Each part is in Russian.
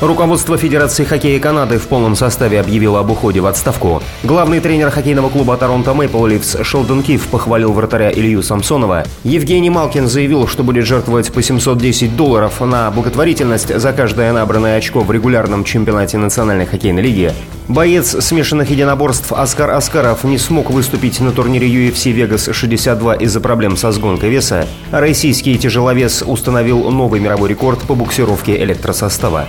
Руководство Федерации хоккея Канады в полном составе объявило об уходе в отставку. Главный тренер хоккейного клуба Торонто Мэйпл Ливс Шелдон Киф похвалил вратаря Илью Самсонова. Евгений Малкин заявил, что будет жертвовать по 710 долларов на благотворительность за каждое набранное очко в регулярном чемпионате Национальной хоккейной лиги. Боец смешанных единоборств Оскар Аскаров не смог выступить на турнире UFC Vegas 62 из-за проблем со сгонкой веса. Российский тяжеловес установил новый мировой рекорд по буксировке электросостава.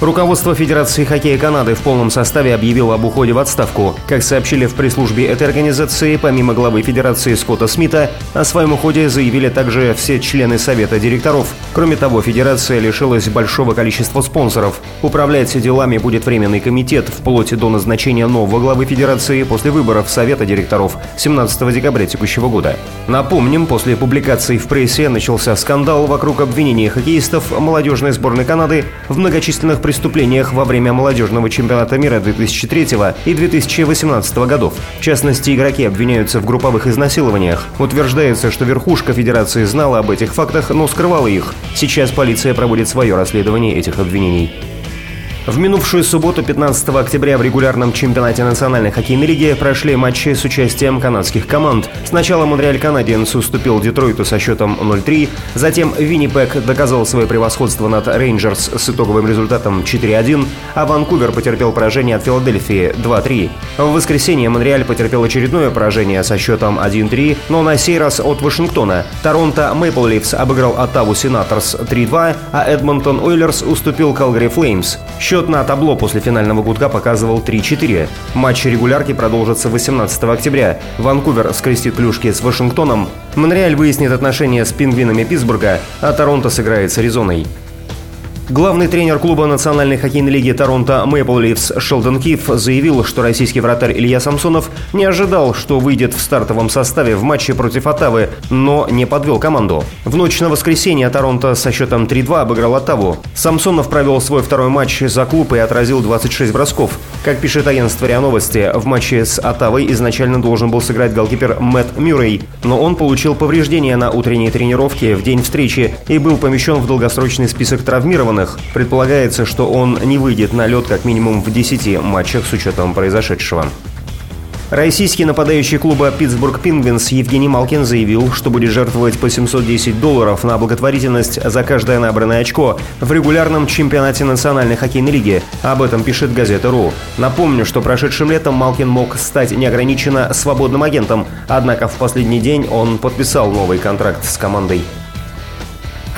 Руководство Федерации хоккея Канады в полном составе объявило об уходе в отставку. Как сообщили в пресс-службе этой организации, помимо главы Федерации Скотта Смита, о своем уходе заявили также все члены Совета директоров. Кроме того, Федерация лишилась большого количества спонсоров. Управлять делами будет Временный комитет вплоть до назначения нового главы Федерации после выборов Совета директоров 17 декабря текущего года. Напомним, после публикации в прессе начался скандал вокруг обвинения хоккеистов молодежной сборной Канады в многочисленных преступлениях во время молодежного чемпионата мира 2003 и 2018 годов. В частности, игроки обвиняются в групповых изнасилованиях. Утверждается, что верхушка Федерации знала об этих фактах, но скрывала их. Сейчас полиция проводит свое расследование этих обвинений. В минувшую субботу, 15 октября, в регулярном чемпионате Национальной хоккейной лиги прошли матчи с участием канадских команд. Сначала Монреаль Канадиенс уступил Детройту со счетом 0-3, затем Виннипек доказал свое превосходство над Рейнджерс с итоговым результатом 4-1, а Ванкувер потерпел поражение от Филадельфии 2-3. В воскресенье Монреаль потерпел очередное поражение со счетом 1-3, но на сей раз от Вашингтона. Торонто Мэйпл Ливс обыграл Оттаву Сенаторс 3-2, а Эдмонтон Ойлерс уступил Калгари Флеймс. Счет Счет на табло после финального гудка показывал 3-4. Матч регулярки продолжится 18 октября. Ванкувер скрестит клюшки с Вашингтоном. Монреаль выяснит отношения с пингвинами Питтсбурга, а Торонто сыграет с Аризоной. Главный тренер клуба Национальной хоккейной лиги Торонто Мэйпл Ливс Шелдон Киф заявил, что российский вратарь Илья Самсонов не ожидал, что выйдет в стартовом составе в матче против Оттавы, но не подвел команду. В ночь на воскресенье Торонто со счетом 3-2 обыграл Оттаву. Самсонов провел свой второй матч за клуб и отразил 26 бросков. Как пишет агентство РИА Новости, в матче с Оттавой изначально должен был сыграть голкипер Мэтт Мюррей, но он получил повреждения на утренней тренировке в день встречи и был помещен в долгосрочный список травмированных ученых. Предполагается, что он не выйдет на лед как минимум в 10 матчах с учетом произошедшего. Российский нападающий клуба «Питтсбург Пингвинс» Евгений Малкин заявил, что будет жертвовать по 710 долларов на благотворительность за каждое набранное очко в регулярном чемпионате Национальной хоккейной лиги. Об этом пишет газета «Ру». Напомню, что прошедшим летом Малкин мог стать неограниченно свободным агентом, однако в последний день он подписал новый контракт с командой.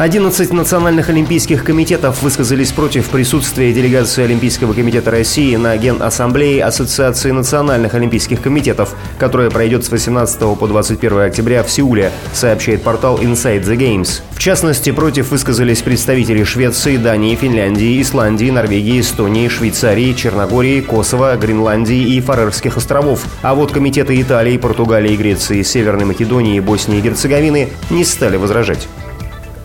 11 национальных олимпийских комитетов высказались против присутствия делегации Олимпийского комитета России на Генассамблее Ассоциации национальных олимпийских комитетов, которая пройдет с 18 по 21 октября в Сеуле, сообщает портал Inside the Games. В частности, против высказались представители Швеции, Дании, Финляндии, Исландии, Норвегии, Эстонии, Швейцарии, Черногории, Косово, Гренландии и Фарерских островов. А вот комитеты Италии, Португалии, Греции, Северной Македонии, Боснии и Герцеговины не стали возражать.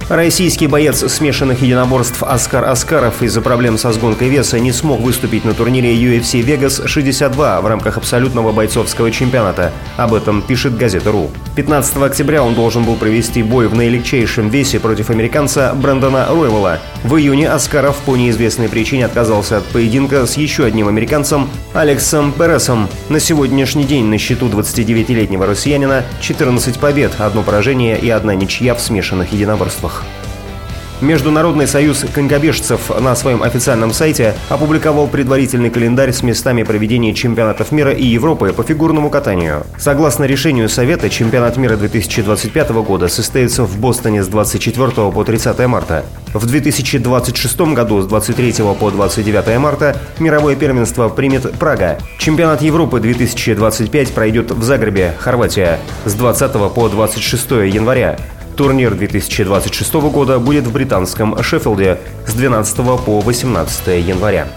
Российский боец смешанных единоборств Оскар Аскаров из-за проблем со сгонкой веса не смог выступить на турнире UFC Vegas 62 в рамках абсолютного бойцовского чемпионата. Об этом пишет газета РУ. 15 октября он должен был провести бой в наилегчайшем весе против американца Брэндона Ройвелла. В июне Аскаров по неизвестной причине отказался от поединка с еще одним американцем Алексом Пересом. На сегодняшний день на счету 29-летнего россиянина 14 побед, одно поражение и одна ничья в смешанных единоборствах. Международный союз конькобежцев на своем официальном сайте опубликовал предварительный календарь с местами проведения чемпионатов мира и Европы по фигурному катанию. Согласно решению Совета, чемпионат мира 2025 года состоится в Бостоне с 24 по 30 марта. В 2026 году с 23 по 29 марта мировое первенство примет Прага. Чемпионат Европы 2025 пройдет в Загребе, Хорватия, с 20 по 26 января. Турнир 2026 года будет в британском Шеффилде с 12 по 18 января.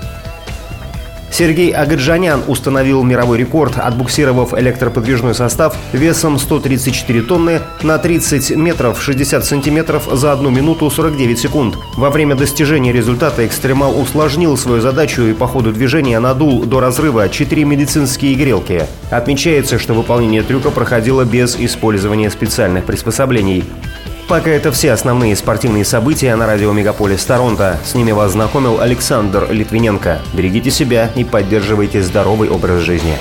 Сергей Агаджанян установил мировой рекорд, отбуксировав электроподвижной состав весом 134 тонны на 30 метров 60 сантиметров за 1 минуту 49 секунд. Во время достижения результата экстремал усложнил свою задачу и по ходу движения надул до разрыва 4 медицинские грелки. Отмечается, что выполнение трюка проходило без использования специальных приспособлений. Пока это все основные спортивные события на радио Мегаполис Торонто. С ними вас знакомил Александр Литвиненко. Берегите себя и поддерживайте здоровый образ жизни.